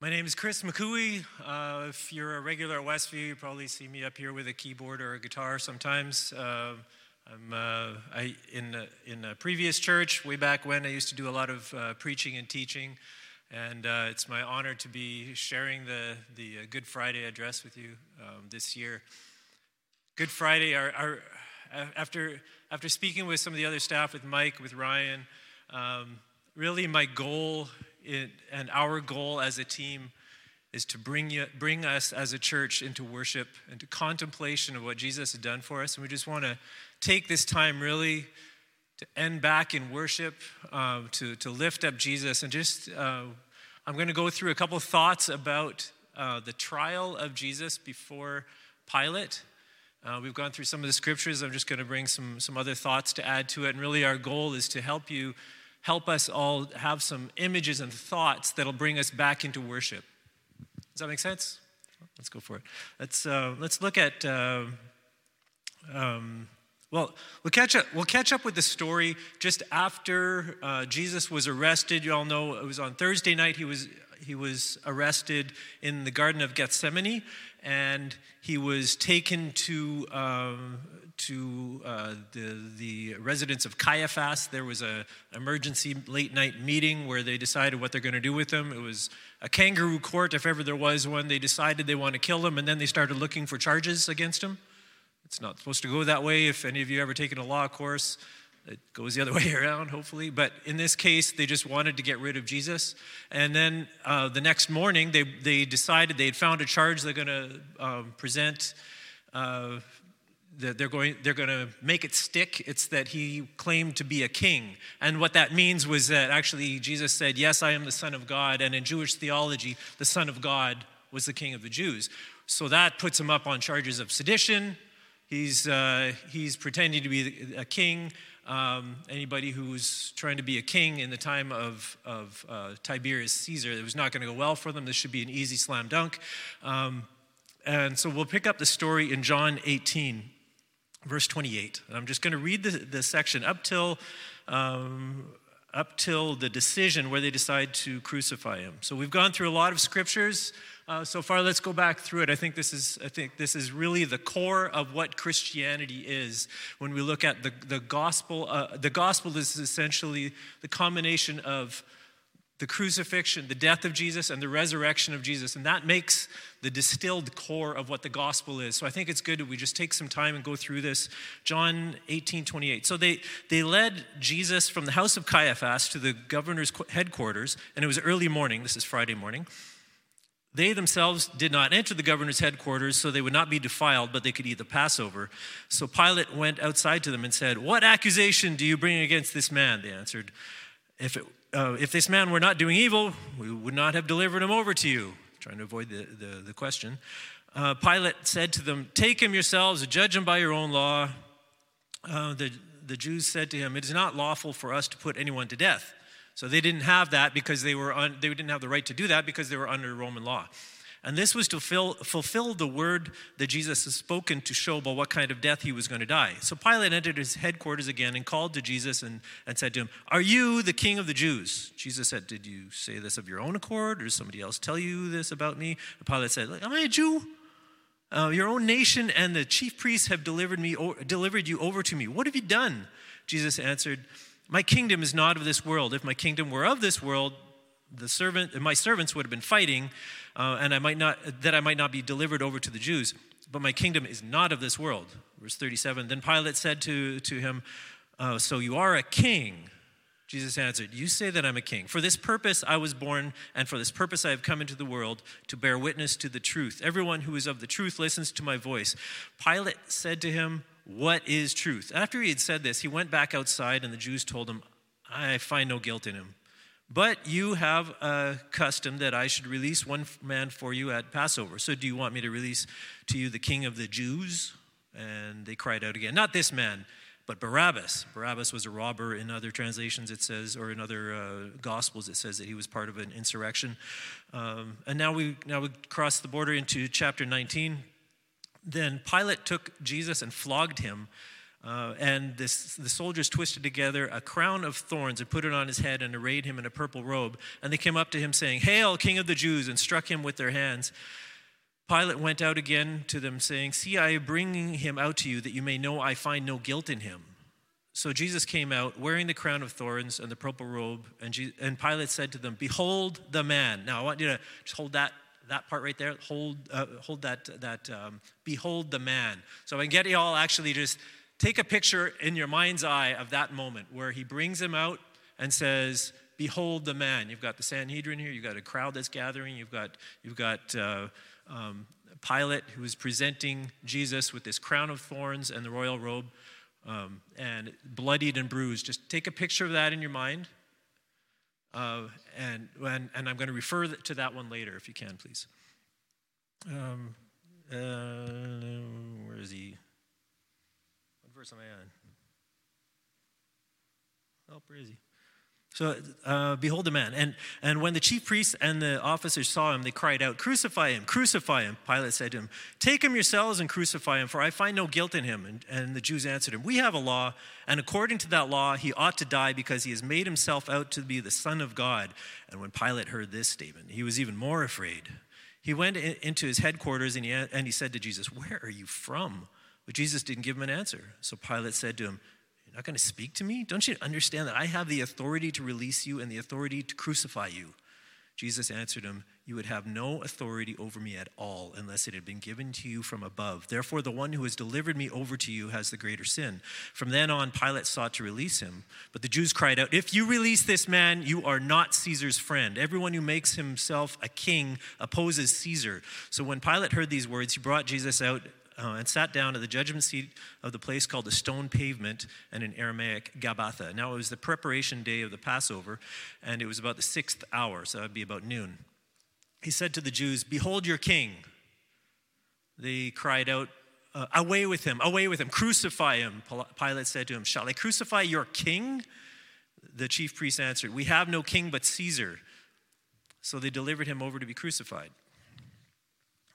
My name is Chris McCooeye. Uh, if you're a regular at Westview, you probably see me up here with a keyboard or a guitar sometimes. Uh, I'm uh, I, in, a, in a previous church, way back when, I used to do a lot of uh, preaching and teaching. And uh, it's my honor to be sharing the, the uh, Good Friday address with you um, this year. Good Friday, our, our, after, after speaking with some of the other staff, with Mike, with Ryan, um, really my goal it, and our goal as a team is to bring, you, bring us as a church into worship, into contemplation of what Jesus has done for us. And we just want to take this time really to end back in worship, uh, to, to lift up Jesus. And just, uh, I'm going to go through a couple thoughts about uh, the trial of Jesus before Pilate. Uh, we've gone through some of the scriptures. I'm just going to bring some, some other thoughts to add to it. And really, our goal is to help you help us all have some images and thoughts that'll bring us back into worship. Does that make sense? Let's go for it. Let's, uh, let's look at, uh, um, well, we'll catch, up, we'll catch up with the story just after uh, Jesus was arrested. You all know it was on Thursday night he was, he was arrested in the Garden of Gethsemane, and he was taken to um, to uh, the, the residence of Caiaphas. There was an emergency late night meeting where they decided what they're going to do with him. It was a kangaroo court, if ever there was one. They decided they want to kill him, and then they started looking for charges against him. It's not supposed to go that way. If any of you ever taken a law course, it goes the other way around, hopefully. But in this case, they just wanted to get rid of Jesus. And then uh, the next morning, they, they decided they had found a charge they're going to um, present. Uh, they're going, they're going to make it stick. It's that he claimed to be a king. And what that means was that actually Jesus said, Yes, I am the Son of God. And in Jewish theology, the Son of God was the king of the Jews. So that puts him up on charges of sedition. He's, uh, he's pretending to be a king. Um, anybody who's trying to be a king in the time of, of uh, Tiberius Caesar, it was not going to go well for them. This should be an easy slam dunk. Um, and so we'll pick up the story in John 18 verse 28. I'm just going to read the, the section up till, um, up till the decision where they decide to crucify him. So we've gone through a lot of scriptures uh, so far. Let's go back through it. I think this is, I think this is really the core of what Christianity is. When we look at the, the gospel, uh, the gospel is essentially the combination of the crucifixion, the death of Jesus, and the resurrection of Jesus. And that makes the distilled core of what the gospel is. So I think it's good that we just take some time and go through this. John 18, 28. So they, they led Jesus from the house of Caiaphas to the governor's headquarters, and it was early morning. This is Friday morning. They themselves did not enter the governor's headquarters, so they would not be defiled, but they could eat the Passover. So Pilate went outside to them and said, What accusation do you bring against this man? They answered, If it uh, if this man were not doing evil, we would not have delivered him over to you. Trying to avoid the, the, the question. Uh, Pilate said to them, Take him yourselves, judge him by your own law. Uh, the, the Jews said to him, It is not lawful for us to put anyone to death. So they didn't have that because they were un, they didn't have the right to do that because they were under Roman law. And this was to fill, fulfill the word that Jesus had spoken to show about what kind of death he was going to die. So Pilate entered his headquarters again and called to Jesus and, and said to him, Are you the king of the Jews? Jesus said, Did you say this of your own accord, or does somebody else tell you this about me? And Pilate said, Am I a Jew? Uh, your own nation and the chief priests have delivered, me, delivered you over to me. What have you done? Jesus answered, My kingdom is not of this world. If my kingdom were of this world, the servant, my servants would have been fighting, uh, and I might not, that I might not be delivered over to the Jews. But my kingdom is not of this world. Verse 37. Then Pilate said to, to him, uh, So you are a king? Jesus answered, You say that I'm a king. For this purpose I was born, and for this purpose I have come into the world, to bear witness to the truth. Everyone who is of the truth listens to my voice. Pilate said to him, What is truth? After he had said this, he went back outside, and the Jews told him, I find no guilt in him. But you have a custom that I should release one man for you at Passover. So do you want me to release to you the king of the Jews? And they cried out again, Not this man, but Barabbas. Barabbas was a robber. In other translations, it says, or in other uh, gospels, it says that he was part of an insurrection. Um, and now we, now we cross the border into chapter 19. Then Pilate took Jesus and flogged him Uh, and this, the soldiers twisted together a crown of thorns and put it on his head and arrayed him in a purple robe. And they came up to him, saying, Hail, King of the Jews, and struck him with their hands. Pilate went out again to them, saying, See, I am bringing him out to you that you may know I find no guilt in him. So Jesus came out wearing the crown of thorns and the purple robe, and, Je- and Pilate said to them, Behold the man. Now, I want you to just hold that that part right there. Hold, uh, hold that, that um, behold the man. So I can get you all actually just take a picture in your mind's eye of that moment where he brings him out and says, Behold the man. You've got the Sanhedrin here, you've got a crowd that's gathering, you've got, you've got uh, um, Pilate who is presenting Jesus with this crown of thorns and the royal robe. Um, and bloodied and bruised. Just take a picture of that in your mind. Uh, and, and, and I'm going to refer to that one later if you can, please. Um, uh, where is he? Verse am I on? Oh, he? So, uh, behold the man. And, and when the chief priests and the officers saw him, they cried out, Crucify him, crucify him. Pilate said to him, Take him yourselves and crucify him, for I find no guilt in him. And, and the Jews answered him, We have a law, and according to that law, he ought to die because he has made himself out to be the Son of God. And when Pilate heard this statement, he was even more afraid. He went in, into his headquarters and he, and he said to Jesus, Where are you from? But Jesus didn't give him an answer. So Pilate said to him, You're not going to speak to me? Don't you understand that I have the authority to release you and the authority to crucify you? Jesus answered him, You would have no authority over me at all unless it had been given to you from above. Therefore, the one who has delivered me over to you has the greater sin. From then on, Pilate sought to release him. But the Jews cried out, If you release this man, you are not Caesar's friend. Everyone who makes himself a king opposes Caesar. So when Pilate heard these words, he brought Jesus out uh, and sat down at the judgment seat of the place called the stone pavement and in Aramaic Gabbatha. Now it was the preparation day of the Passover, and it was about the sixth hour, so that would be about noon. He said to the Jews, Behold your king. They cried out, uh, Away with him, away with him, crucify him. Pilate said to him, Shall I crucify your king? The chief priest answered, We have no king but Caesar. So they delivered him over to be crucified.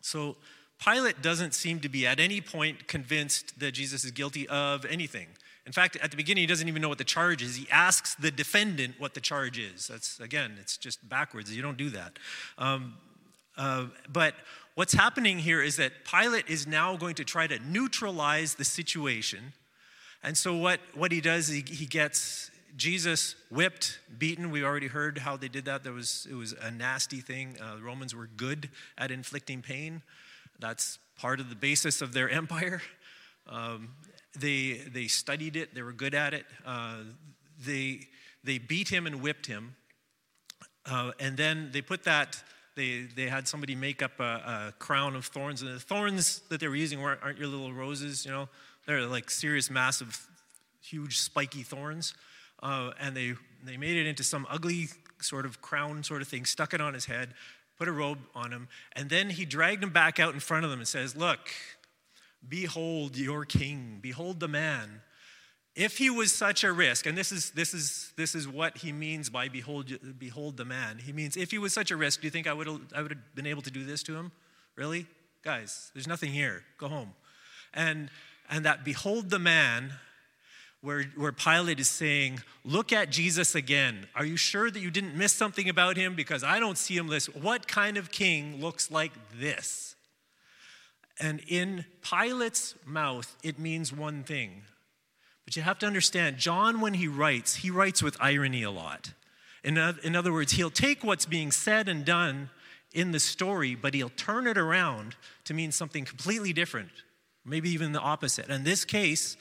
So Pilate doesn't seem to be at any point convinced that Jesus is guilty of anything. In fact, at the beginning, he doesn't even know what the charge is. He asks the defendant what the charge is. That's, again, it's just backwards. You don't do that. Um, uh, but what's happening here is that Pilate is now going to try to neutralize the situation. And so, what, what he does, he, he gets Jesus whipped, beaten. We already heard how they did that. There was, it was a nasty thing. Uh, the Romans were good at inflicting pain. That's part of the basis of their empire. Um, they, they studied it, they were good at it. Uh, they, they beat him and whipped him. Uh, and then they put that, they, they had somebody make up a, a, crown of thorns. And the thorns that they were using weren't, aren't your little roses, you know? They're like serious, massive, huge, spiky thorns. Uh, and they, they made it into some ugly sort of crown sort of thing, stuck it on his head, put a robe on him, and then he dragged him back out in front of them and says, Look, behold your king, behold the man. If he was such a risk, and this is, this is, this is what he means by behold, behold the man. He means, if he was such a risk, do you think I would, have, I would have been able to do this to him? Really? Guys, there's nothing here. Go home. And, and that behold the man where, where Pilate is saying, Look at Jesus again. Are you sure that you didn't miss something about him? Because I don't see him this. What kind of king looks like this? And in Pilate's mouth, it means one thing. But you have to understand, John, when he writes, he writes with irony a lot. In, in other words, he'll take what's being said and done in the story, but he'll turn it around to mean something completely different, maybe even the opposite. In this case,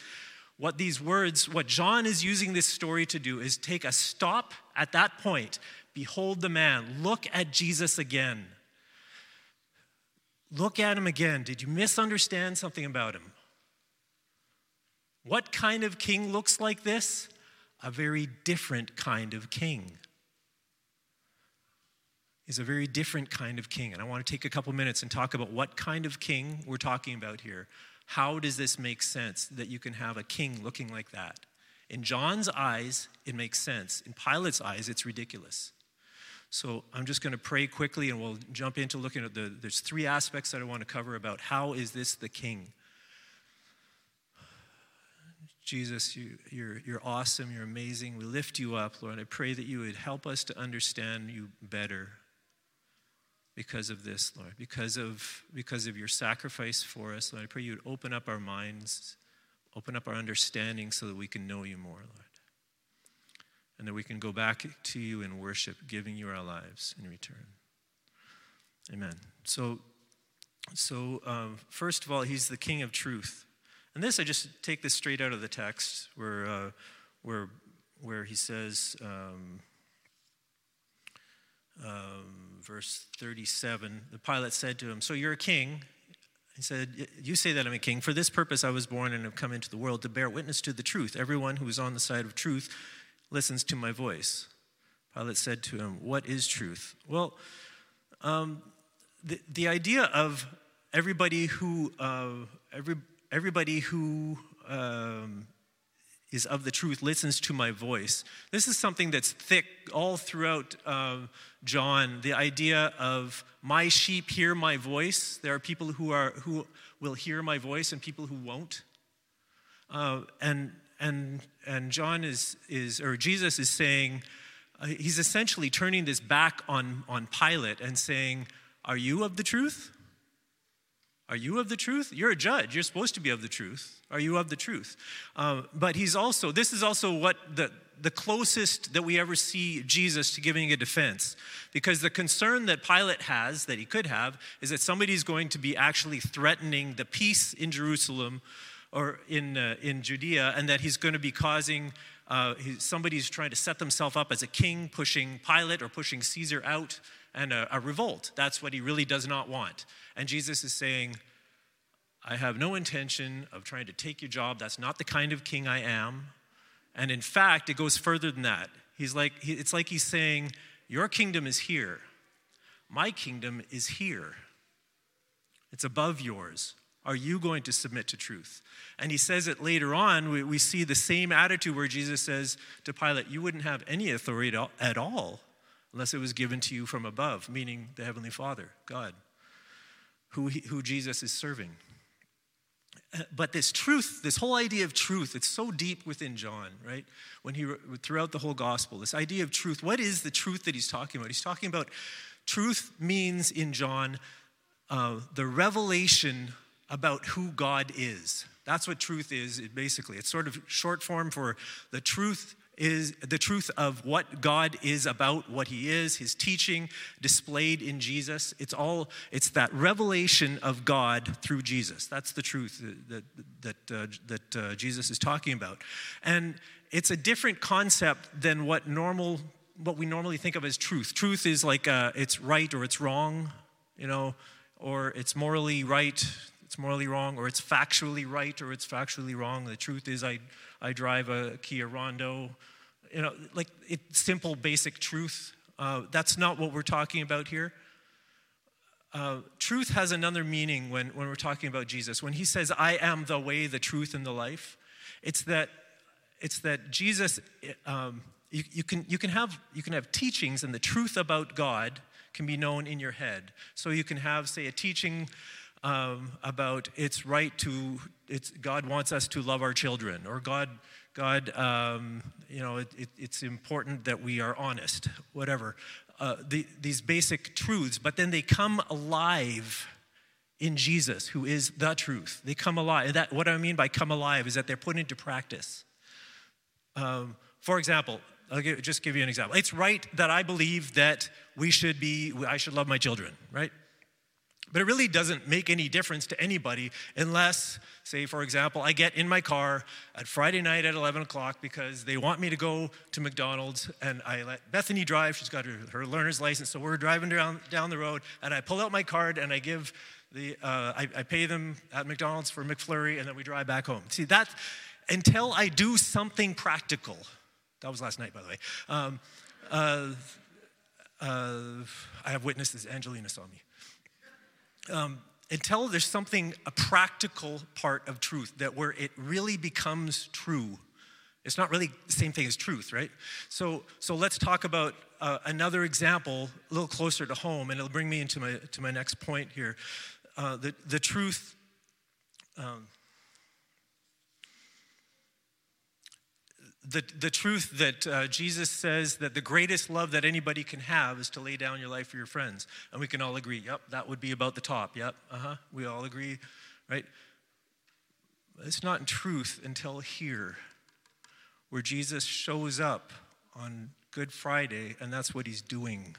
what these words, what John is using this story to do is take a stop at that point. Behold the man. Look at Jesus again. Look at him again. Did you misunderstand something about him? What kind of king looks like this? A very different kind of king. Is a very different kind of king. And I want to take a couple minutes and talk about what kind of king we're talking about here. How does this make sense that you can have a king looking like that? In John's eyes, it makes sense. In Pilate's eyes, it's ridiculous. So I'm just going to pray quickly and we'll jump into looking at the there's three aspects that I want to cover about how is this the king? Jesus, you, you're, you're awesome, you're amazing. We lift you up, Lord. I pray that you would help us to understand you better because of this, Lord, because of, because of your sacrifice for us, Lord. I pray you would open up our minds, open up our understanding so that we can know you more, Lord. And that we can go back to you in worship, giving you our lives in return. Amen. So, so um, first of all, he's the King of truth. And this, I just take this straight out of the text where, uh, where, where he says, um, um, verse 37, the Pilate said to him, So you're a king? He said, You say that I'm a king. For this purpose I was born and have come into the world to bear witness to the truth. Everyone who is on the side of truth listens to my voice. Pilate said to him, What is truth? Well, um, the, the idea of everybody who, uh, every, everybody who um, is of the truth listens to my voice. This is something that's thick all throughout uh, John. The idea of my sheep hear my voice. There are people who are who will hear my voice and people who won't. Uh, and and and John is is or Jesus is saying uh, he's essentially turning this back on on Pilate and saying, "Are you of the truth?" Are you of the truth? You're a judge. You're supposed to be of the truth. Are you of the truth? Uh, but he's also, this is also what the, the closest that we ever see Jesus to giving a defense. Because the concern that Pilate has, that he could have, is that somebody's going to be actually threatening the peace in Jerusalem or in, uh, in Judea, and that he's going to be causing, uh, somebody's trying to set themselves up as a king, pushing Pilate or pushing Caesar out, and a, a revolt. That's what he really does not want. And Jesus is saying, I have no intention of trying to take your job. That's not the kind of king I am. And in fact, it goes further than that. He's like, it's like he's saying, Your kingdom is here. My kingdom is here. It's above yours. Are you going to submit to truth? And he says it later on. We, we see the same attitude where Jesus says to Pilate, You wouldn't have any authority at all unless it was given to you from above, meaning the Heavenly Father, God who, he, who Jesus is serving. But this truth, this whole idea of truth, it's so deep within John, right? When he, throughout the whole gospel, this idea of truth, what is the truth that he's talking about? He's talking about truth means in John uh, the revelation about who God is. That's what truth is, basically. It's sort of short form for the truth is the truth of what God is about, what He is, His teaching displayed in Jesus. It's all, it's that revelation of God through Jesus. That's the truth that, that, uh, that uh, Jesus is talking about. And it's a different concept than what normal, what we normally think of as truth. Truth is like uh, it's right or it's wrong, you know, or it's morally right, it's morally wrong, or it's factually right or it's factually wrong. The truth is, I, I drive a Kia Rondo. You know, like it's simple, basic truth. Uh, that's not what we're talking about here. Uh, truth has another meaning when, when we're talking about Jesus. When he says, I am the way, the truth, and the life, it's that, it's that Jesus, um, you, you, can, you, can have, you can have teachings, and the truth about God can be known in your head. So you can have, say, a teaching um, about it's right to, it's, God wants us to love our children, or God, God um, you know, it, it, it's important that we are honest, whatever. Uh, the, these basic truths, but then they come alive in Jesus, who is the truth. They come alive. That, what I mean by come alive is that they're put into practice. Um, for example, I'll give, just give you an example. It's right that I believe that we should be, I should love my children, right? But it really doesn't make any difference to anybody unless, say, for example, I get in my car at Friday night at 11 o'clock because they want me to go to McDonald's and I let Bethany drive. She's got her, her learner's license. So we're driving down, down the road and I pull out my card and I give the, uh, I, I pay them at McDonald's for McFlurry and then we drive back home. See, that, until I do something practical, that was last night, by the way. Um, uh, uh, I have witnesses. Angelina saw me um, until there's something, a practical part of truth that where it really becomes true. It's not really the same thing as truth, right? So, so let's talk about uh, another example a little closer to home, and it'll bring me into my, to my next point here. Uh, the, the truth. Um, the, the truth that uh, Jesus says that the greatest love that anybody can have is to lay down your life for your friends. And we can all agree, yep, that would be about the top. Yep, uh huh. We all agree, right? It's not in truth until here, where Jesus shows up on Good Friday, and that's what he's doing.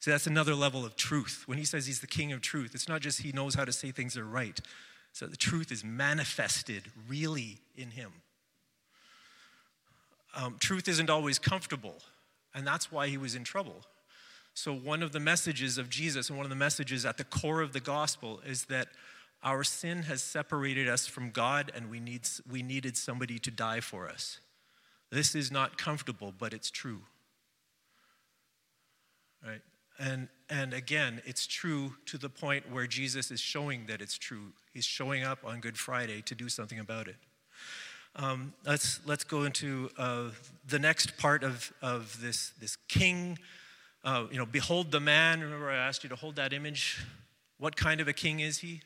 See, that's another level of truth. When he says he's the king of truth, it's not just he knows how to say things are right, so the truth is manifested really in him. Um, truth isn't always comfortable, and that's why he was in trouble. So, one of the messages of Jesus and one of the messages at the core of the gospel is that our sin has separated us from God and we, need, we needed somebody to die for us. This is not comfortable, but it's true. Right? And, and again, it's true to the point where Jesus is showing that it's true. He's showing up on Good Friday to do something about it. Um, let's, let's go into uh, the next part of, of this, this king. Uh, you know, behold the man. Remember, I asked you to hold that image. What kind of a king is he?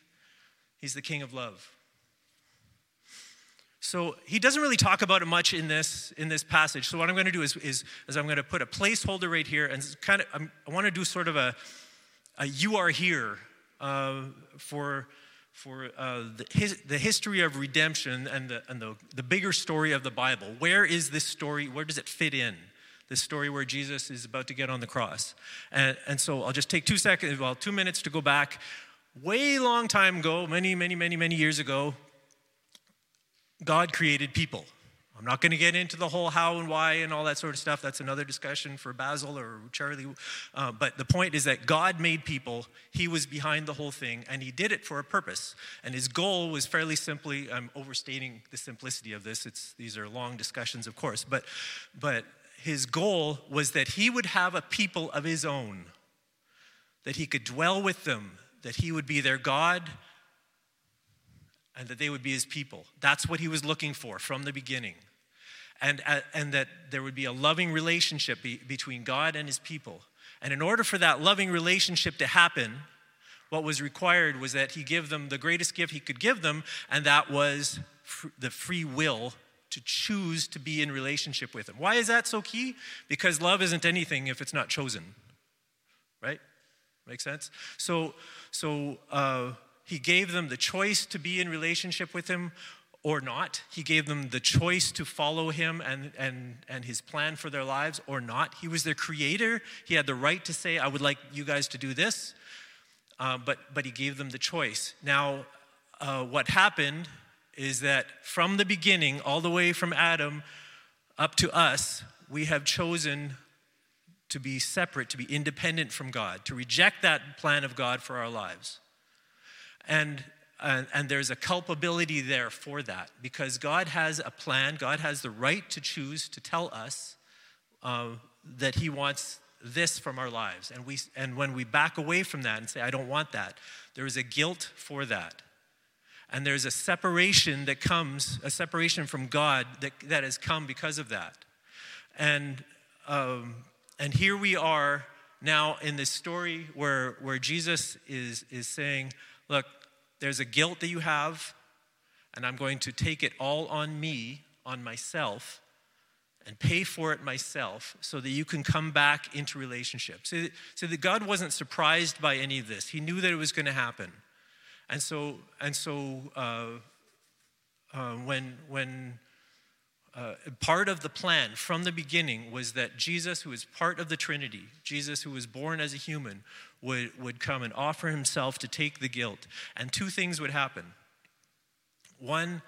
He's the king of love. So he doesn't really talk about it much in this in this passage. So what I'm going to do is, is, is I'm going to put a placeholder right here, and kind of I'm, i want to do sort of a, a "you are here" uh, for for uh, the, his, the history of redemption and, the, and the, the bigger story of the Bible. Where is this story? Where does it fit in? This story where Jesus is about to get on the cross. And, and so I'll just take two seconds, well, two minutes to go back way long time ago, many, many, many, many years ago, God created people. I'm not going to get into the whole how and why and all that sort of stuff. That's another discussion for Basil or Charlie. Uh, but the point is that God made people. He was behind the whole thing, and He did it for a purpose. And His goal was fairly simply. I'm overstating the simplicity of this. It's these are long discussions, of course. But but His goal was that He would have a people of His own, that He could dwell with them, that he would be their God and that they would be his people. That's what he was looking for from the beginning. And, uh, and that there would be a loving relationship be, between God and his people. And in order for that loving relationship to happen, what was required was that he give them the greatest gift he could give them, and that was fr- the free will to choose to be in relationship with him. Why is that so key? Because love isn't anything if it's not chosen, right? Make sense? So, so uh, he gave them the choice to be in relationship with him or not. He gave them the choice to follow him and, and, and his plan for their lives or not. He was their creator. He had the right to say, I would like you guys to do this. Uh, but, but he gave them the choice. Now, uh, what happened is that from the beginning, all the way from Adam up to us, we have chosen to be separate, to be independent from God, to reject that plan of God for our lives. And, and, and, there's a culpability there for that because God has a plan, God has the right to choose to tell us uh, that He wants this from our lives. And, we, and when we back away from that and say, I don't want that, there is a guilt for that. And there's a separation that comes, a separation from God that, that has come because of that. And um, and here we are now in this story where, where Jesus is, is saying, Look, there's a guilt that you have, and I'm going to take it all on me, on myself, and pay for it myself so that you can come back into relationship. So, so that God wasn't surprised by any of this. He knew that it was going to happen. And so, and so uh, uh, when, when uh, part of the plan from the beginning was that Jesus, who is part of the Trinity, Jesus, who was born as a human, would, would come and offer himself to take the guilt. And two things would happen. One,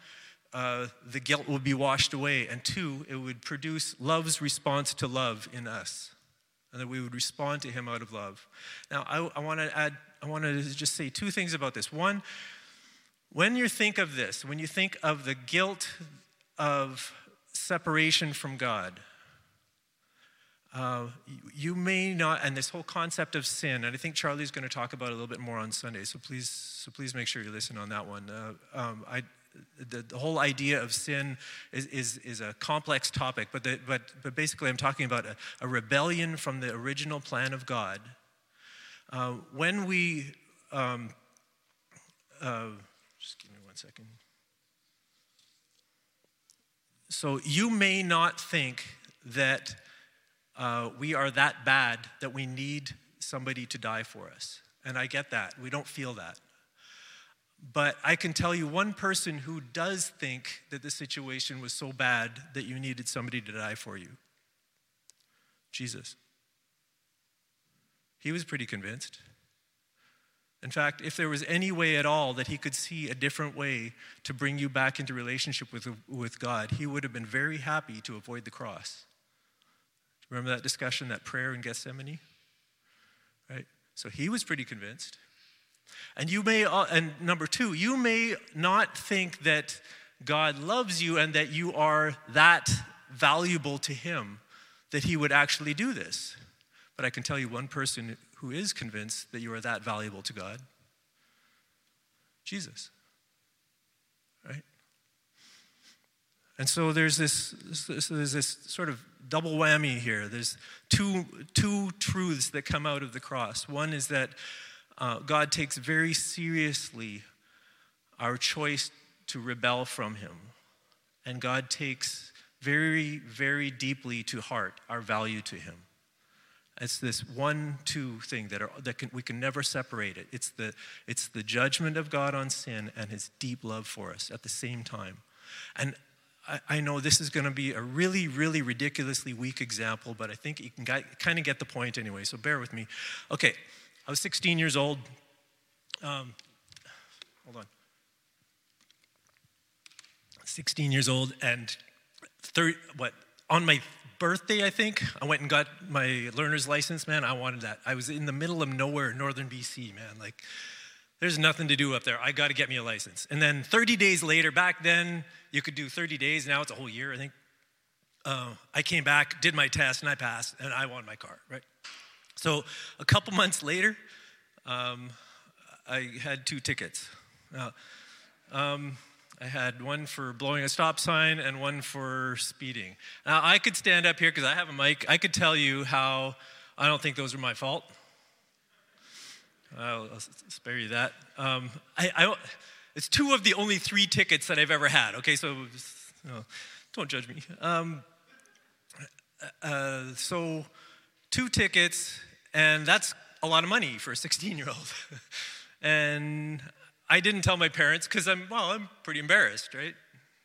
uh, the guilt would be washed away. And two, it would produce love's response to love in us. And that we would respond to him out of love. Now, I, I want to add, I want to just say two things about this. One, when you think of this, when you think of the guilt of separation from God. Uh, you may not, and this whole concept of sin, and I think Charlie's going to talk about it a little bit more on Sunday. So please, so please make sure you listen on that one. Uh, um, I, the, the, whole idea of sin is, is, is a complex topic, but, the, but, but basically, I'm talking about a, a, rebellion from the original plan of God. Uh, when we, um, uh, just give me one second. So you may not think that uh, we are that bad that we need somebody to die for us. And I get that. We don't feel that. But I can tell you one person who does think that the situation was so bad that you needed somebody to die for you Jesus. He was pretty convinced. In fact, if there was any way at all that he could see a different way to bring you back into relationship with, with God, he would have been very happy to avoid the cross. Remember that discussion, that prayer in Gethsemane? Right? So he was pretty convinced. And you may, uh, and number two, you may not think that God loves you and that you are that valuable to him that he would actually do this. But I can tell you one person who is convinced that you are that valuable to God Jesus. Right? And so there's this, so there's this sort of double whammy here. There's two, two truths that come out of the cross. One is that uh, God takes very seriously our choice to rebel from Him. And God takes very, very deeply to heart our value to Him. It's this one, two thing that, are, that can, we can never separate it. It's the, it's the judgment of God on sin and his deep love for us at the same time. And I, I know this is going to be a really, really ridiculously weak example, but I think you can kind of get the point anyway, so bear with me. Okay, I was 16 years old. Um, hold on. 16 years old, and 30, what, on my birthday, I think, I went and got my learner's license, man. I wanted that. I was in the middle of nowhere, northern BC, man. Like, there's nothing to do up there. I got to get me a license. And then 30 days later, back then, you could do 30 days. Now it's a whole year, I think. Uh, I came back, did my test, and I passed, and I won my car, right? So a couple months later, um, I had two tickets. Uh, um, I had one for blowing a stop sign and one for speeding. Now, I could stand up here because I have a mic. I could tell you how I don't think those are my fault. I'll, I'll spare you that. Um, I, I, it's two of the only three tickets that I've ever had. Okay, so don't judge me. Um, uh, so, two tickets, and that's a lot of money for a 16 year old. and I didn't tell my parents because I'm, well, I'm pretty embarrassed, right?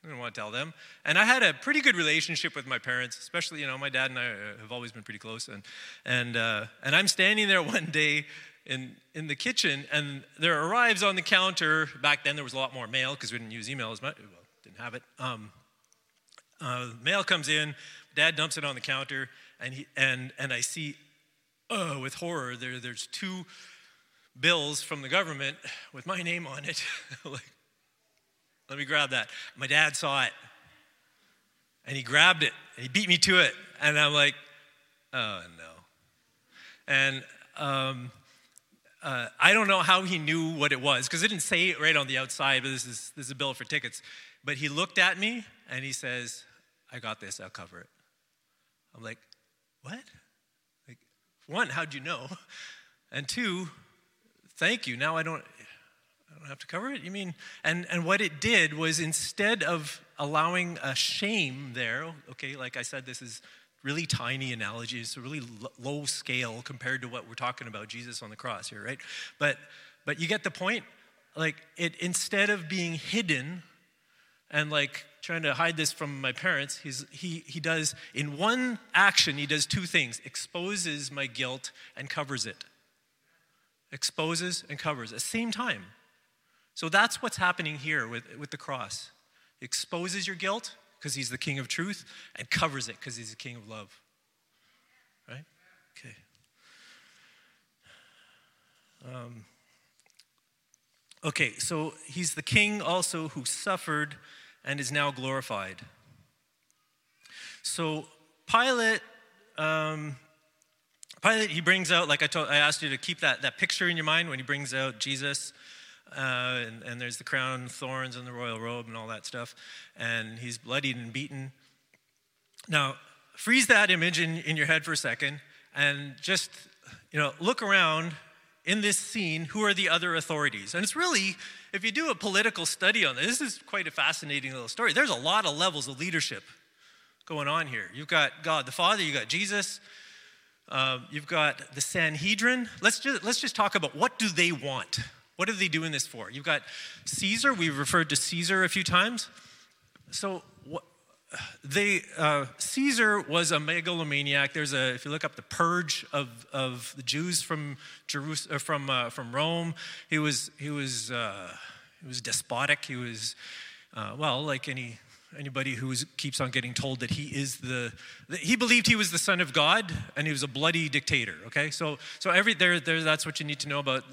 I didn't want to tell them. And I had a pretty good relationship with my parents, especially, you know, my dad and I uh, have always been pretty close. And, and, uh, and I'm standing there one day in, in the kitchen, and there arrives on the counter, back then there was a lot more mail because we didn't use email as much, well, didn't have it. Um, uh, mail comes in, dad dumps it on the counter, and, he, and, and I see, oh, with horror, there, there's two bills from the government with my name on it. like, let me grab that. My dad saw it and he grabbed it and he beat me to it. And I'm like, oh no. And um, uh, I don't know how he knew what it was because it didn't say it right on the outside, but this is, this is a bill for tickets. But he looked at me and he says, I got this, I'll cover it. I'm like, what? Like, one, how'd you know? And two, thank you. Now I don't, I don't have to cover it. You mean, and, and what it did was instead of allowing a shame there, okay, like I said, this is really tiny analogy. It's a really low scale compared to what we're talking about Jesus on the cross here, right? But, but you get the point. Like it, instead of being hidden and like trying to hide this from my parents, he's, he, he does, in one action, he does two things exposes my guilt and covers it exposes and covers at the same time. So that's what's happening here with, with the cross. He exposes your guilt because he's the king of truth and covers it because he's the king of love. Right? Okay. Um, okay, so he's the king also who suffered and is now glorified. So Pilate um, Pilate, he brings out, like I, told, I asked you to keep that, that picture in your mind when he brings out Jesus, uh, and, and there's the crown, thorns, and the royal robe, and all that stuff, and he's bloodied and beaten. Now, freeze that image in, in your head for a second, and just, you know, look around in this scene, who are the other authorities? And it's really, if you do a political study on this, this is quite a fascinating little story. There's a lot of levels of leadership going on here. You've got God the Father, you've got Jesus, uh, you've got the Sanhedrin. Let's just, let's just talk about what do they want? What are they doing this for? You've got Caesar. We've referred to Caesar a few times. So they, uh, Caesar was a megalomaniac. There's a, if you look up the purge of, of the Jews from Jerusalem, uh, from, uh, from Rome, he was, he was, uh, he was despotic. He was, uh, well, like any Anybody who keeps on getting told that he is the, he believed he was the son of God and he was a bloody dictator. Okay, so so every there, there that's what you need to know about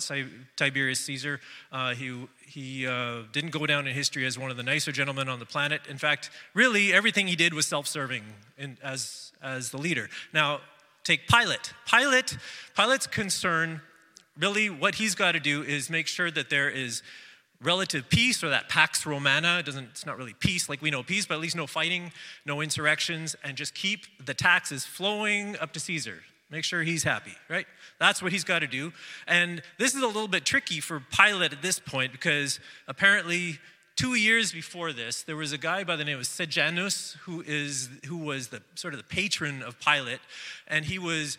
Tiberius Caesar. Uh, he he uh, didn't go down in history as one of the nicer gentlemen on the planet. In fact, really everything he did was self-serving in, as as the leader. Now take Pilate. Pilate Pilate's concern really what he's got to do is make sure that there is relative peace or that pax romana. It doesn't it's not really peace like we know peace but at least no fighting no insurrections and just keep the taxes flowing up to caesar. Make sure he's happy right? That's what he's got to do. And this is a little bit tricky for pilate at this point because apparently two years before this there was a guy by the name of sejanus who is who was the sort of the patron of pilate and he was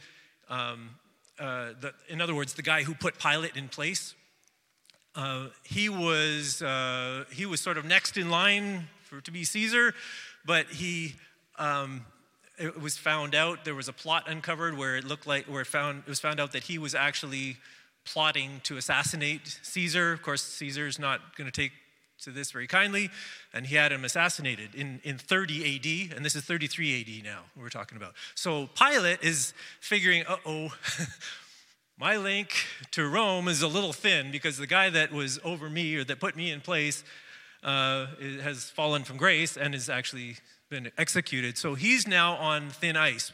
um, uh, the, in other words the guy who put pilate in place uh, he was uh, he was sort of next in line for to be Caesar, but he um, it was found out there was a plot uncovered where it looked like where it found it was found out that he was actually plotting to assassinate Caesar. Of course, Caesar's not going to take to this very kindly, and he had him assassinated in, in 30 AD, and this is 33 AD now we're talking about. So Pilate is figuring, uh oh, my link to Rome is a little thin because the guy that was over me or that put me in place uh, has fallen from grace and has actually been executed. So he's now on thin ice.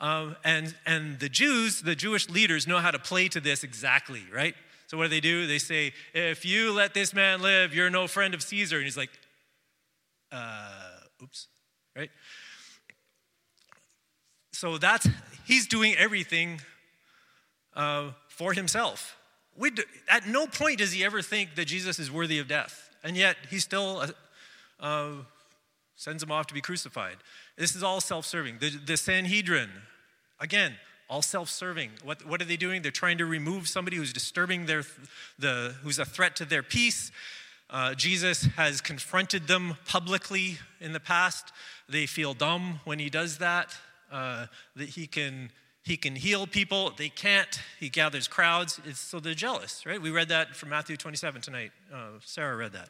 Um, and, and the Jews, the Jewish leaders, know how to play to this exactly, right? So what do they do? They say, if you let this man live, you're no friend of Caesar. And he's like, uh, oops, right? So that's, he's doing everything uh, for himself. Do, at no point does he ever think that Jesus is worthy of death, and yet he still uh, uh, sends him off to be crucified. This is all self serving. The, the, Sanhedrin, again, all self serving. What, what are they doing? They're trying to remove somebody who's disturbing their, the, who's a threat to their peace. Uh, Jesus has confronted them publicly in the past. They feel dumb when he does that. Uh, that he can he can heal people, they can't. He gathers crowds, it's, so they're jealous, right? We read that from Matthew 27 tonight. Uh, Sarah read that.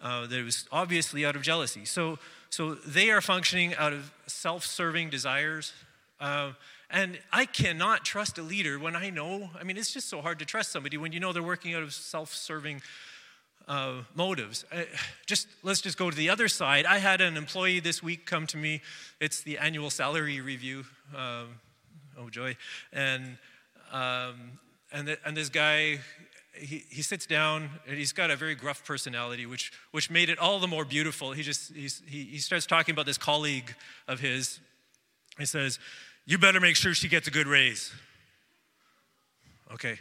Uh, that was obviously out of jealousy. So, so they are functioning out of self serving desires. Uh, and I cannot trust a leader when I know, I mean, it's just so hard to trust somebody when you know they're working out of self serving uh, motives. Uh, just let's just go to the other side. I had an employee this week come to me. It's the annual salary review. Uh, oh joy. And, um, and, the, and this guy, he, he sits down and he's got a very gruff personality, which, which made it all the more beautiful. He just, he, he starts talking about this colleague of his. He says, you better make sure she gets a good raise. Okay.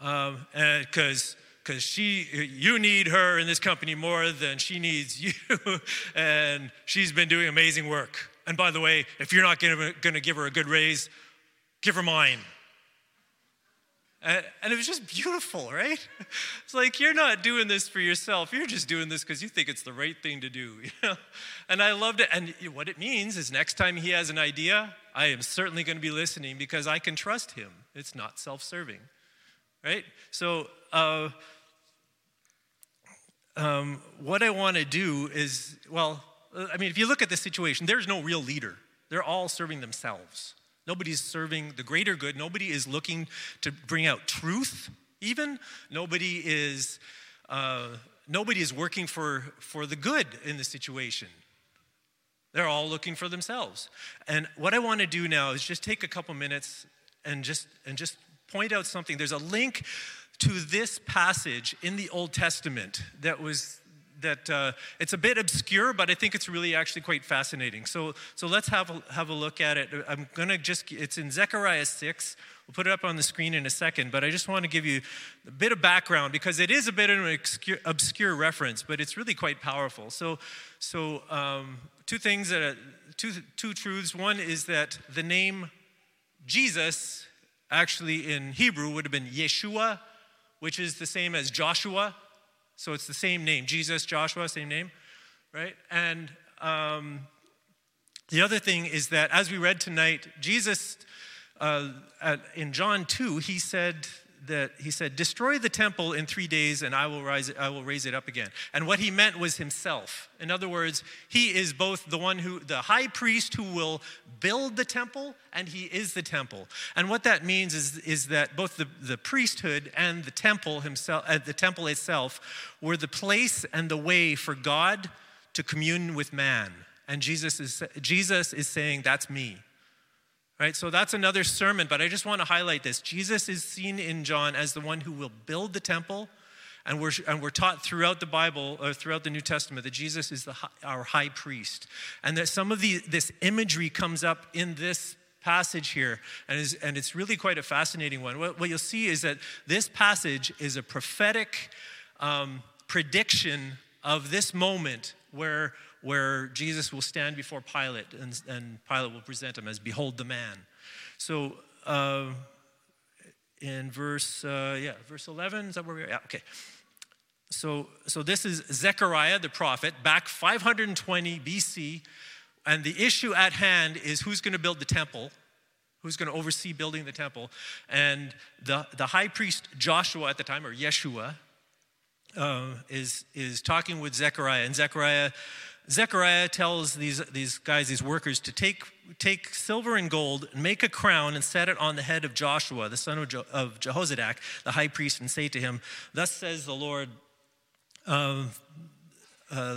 Um, because because she you need her in this company more than she needs you and she's been doing amazing work and by the way if you're not going to give her a good raise Give her mine. And, it was just beautiful, right? It's like you're not doing this for yourself. You're just doing this because you think it's the right thing to do. You know? And I loved it. And what it means is next time he has an idea, I am certainly going to be listening because I can trust him. It's not self serving, right? So, uh, um, what I want to do is, well, I mean, if you look at the situation, there's no real leader. They're all serving themselves. Nobody's serving the greater good. Nobody is looking to bring out truth, even. Nobody is, uh, nobody is working for, for the good in the situation. They're all looking for themselves. And what I want to do now is just take a couple minutes and just, and just point out something. There's a link to this passage in the Old Testament that was that uh, it's a bit obscure, but I think it's really actually quite fascinating. So, so let's have a, have a look at it. I'm going to just, it's in Zechariah 6. We'll put it up on the screen in a second, but I just want to give you a bit of background because it is a bit of an obscure, obscure reference, but it's really quite powerful. So, so um, two things that, two, two truths. One is that the name Jesus, actually in Hebrew, would have been Yeshua, which is the same as Joshua. So it's the same name Jesus, Joshua, same name, right? And um, the other thing is that as we read tonight, Jesus, uh, at, in John 2, he said that he said, Destroy the temple in three days and I will, rise I will raise it up again. And what he meant was himself. In other words, he is both the one who, the high priest who will build the temple and he is the temple. And what that means is, is that both the, the priesthood and the temple himself, uh, the temple itself, were the place and the way for God to commune with man. And Jesus is, Jesus is saying, That's me. Right, so that's another sermon, but I just want to highlight this. Jesus is seen in John as the one who will build the temple, and we're, and we're taught throughout the Bible, or throughout the New Testament, that Jesus is the, our high priest. And that some of the, this imagery comes up in this passage here, and, is, and it's really quite a fascinating one. What, what, you'll see is that this passage is a prophetic um, prediction of this moment where where Jesus will stand before Pilate and, and Pilate will present him as, Behold the man. So, uh, in verse, uh, yeah, verse 11, is that where we're at? Okay. So, so this is Zechariah the prophet, back 520 BC, and the issue at hand is who's going to build the temple, who's going to oversee building the temple. And the, the high priest Joshua at the time, or Yeshua, uh, is, is talking with Zechariah. And Zechariah Zechariah tells these, these guys, these workers, to take, take silver and gold and make a crown and set it on the head of Joshua, the son of, Je- of Jehozadak, the high priest, and say to him, Thus says the Lord, uh, uh,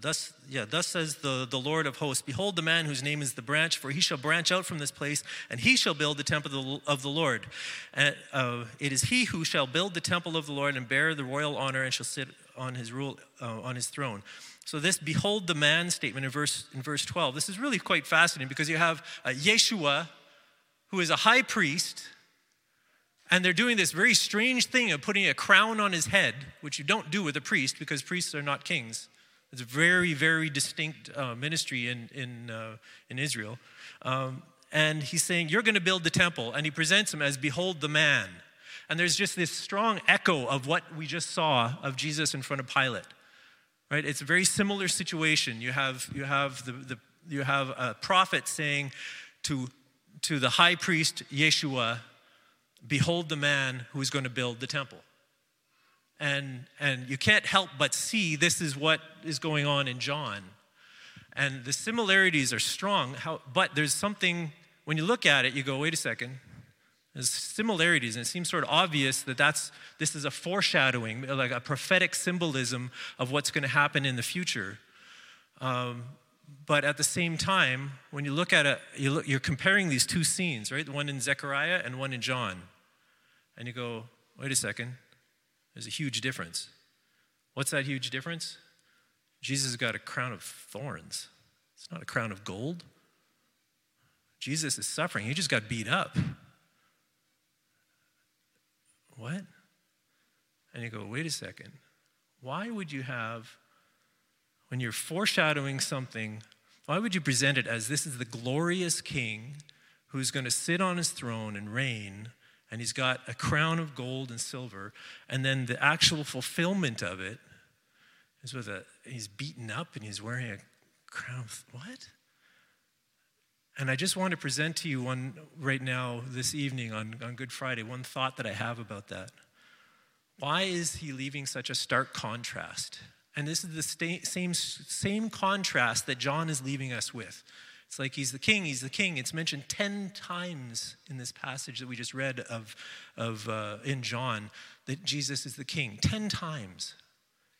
thus, yeah, thus says the, the Lord of hosts, Behold the man whose name is the branch, for he shall branch out from this place, and he shall build the temple of the, of the Lord. And, uh, it is he who shall build the temple of the Lord and bear the royal honor and shall sit on his rule uh, on his throne. So this behold the man statement in verse in verse 12. This is really quite fascinating because you have uh, Yeshua who is a high priest and they're doing this very strange thing of putting a crown on his head, which you don't do with a priest because priests are not kings. It's a very, very distinct uh, ministry in, in, uh, in Israel. Um, and he's saying, You're going to build the temple. And he presents him as, Behold the man. And there's just this strong echo of what we just saw of Jesus in front of Pilate. Right? It's a very similar situation. You have, you have, the, the, you have a prophet saying to, to the high priest Yeshua, Behold the man who is going to build the temple. And, and you can't help but see this is what is going on in John. And the similarities are strong, how, but there's something, when you look at it, you go, wait a second, there's similarities, and it seems sort of obvious that that's, this is a foreshadowing, like a prophetic symbolism of what's going to happen in the future. Um, but at the same time, when you look at it, you you're comparing these two scenes, right? The One in Zechariah and one in John. And you go, wait a second, there's a huge difference. What's that huge difference? Jesus has got a crown of thorns, it's not a crown of gold. Jesus is suffering, he just got beat up. What? And you go, wait a second. Why would you have, when you're foreshadowing something, why would you present it as this is the glorious king who's going to sit on his throne and reign, and he's got a crown of gold and silver, and then the actual fulfillment of it is with a, he's beaten up and he's wearing a crown what? And I just want to present to you one right now, this evening on, on Good Friday, one thought that I have about that. Why is he leaving such a stark contrast? And this is the sta- same, same contrast that John is leaving us with. It's like he's the king, he's the king. It's mentioned 10 times in this passage that we just read of, of uh, in John that Jesus is the king. 10 times.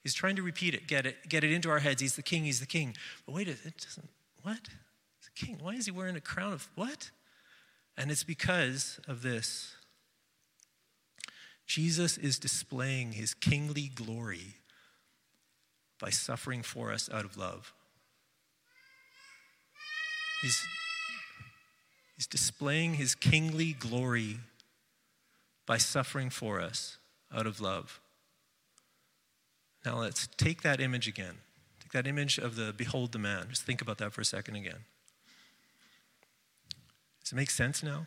He's trying to repeat it, get it, get it into our heads. He's the king, he's the king. But wait, it doesn't, what? King. Why is he wearing a crown of what? And it's because of this. Jesus is displaying his kingly glory by suffering for us out of love. He's, he's displaying his kingly glory by suffering for us out of love. Now let's take that image again. Take that image of the behold the man. Just think about that for a second again. Does it make sense now?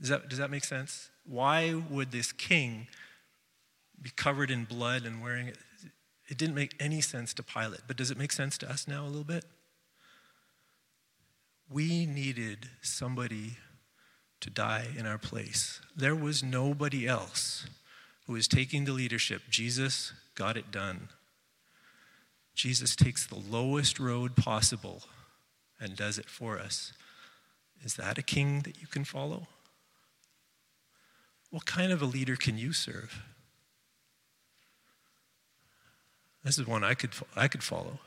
Does that, does that make sense? Why would this king be covered in blood and wearing it? It didn't make any sense to Pilate, but does it make sense to us now a little bit? We needed somebody to die in our place. There was nobody else who was taking the leadership. Jesus got it done. Jesus takes the lowest road possible and does it for us. Is that a king that you can follow? What kind of a leader can you serve? This is one I could, I could follow.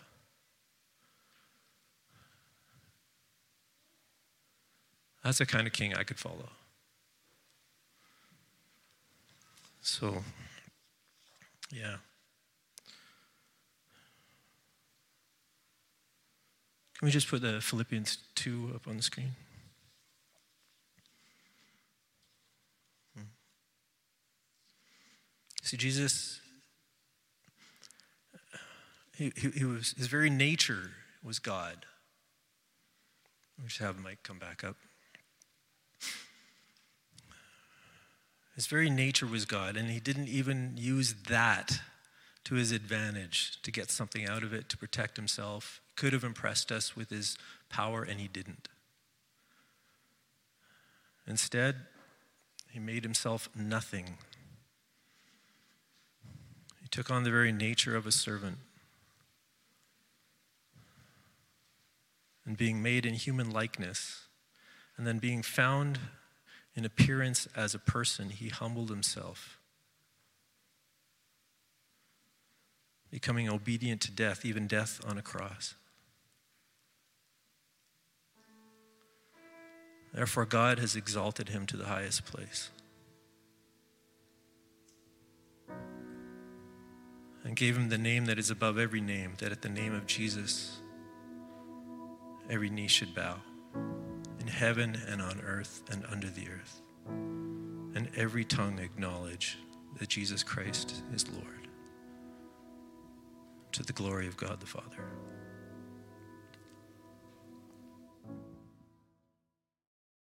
That's the kind of king I could follow. So, yeah. Can me just put the Philippians 2 up on the screen? Hmm. See, Jesus, he, he, he, was, his very nature was God. We should have Mike come back up. His very nature was God, and he didn't even use that to his advantage to get something out of it, to protect himself. Could have impressed us with his power, and he didn't. Instead, he made himself nothing. He took on the very nature of a servant. And being made in human likeness, and then being found in appearance as a person, he humbled himself, becoming obedient to death, even death on a cross. Therefore, God has exalted him to the highest place and gave him the name that is above every name, that at the name of Jesus, every knee should bow in heaven and on earth and under the earth, and every tongue acknowledge that Jesus Christ is Lord, to the glory of God the Father.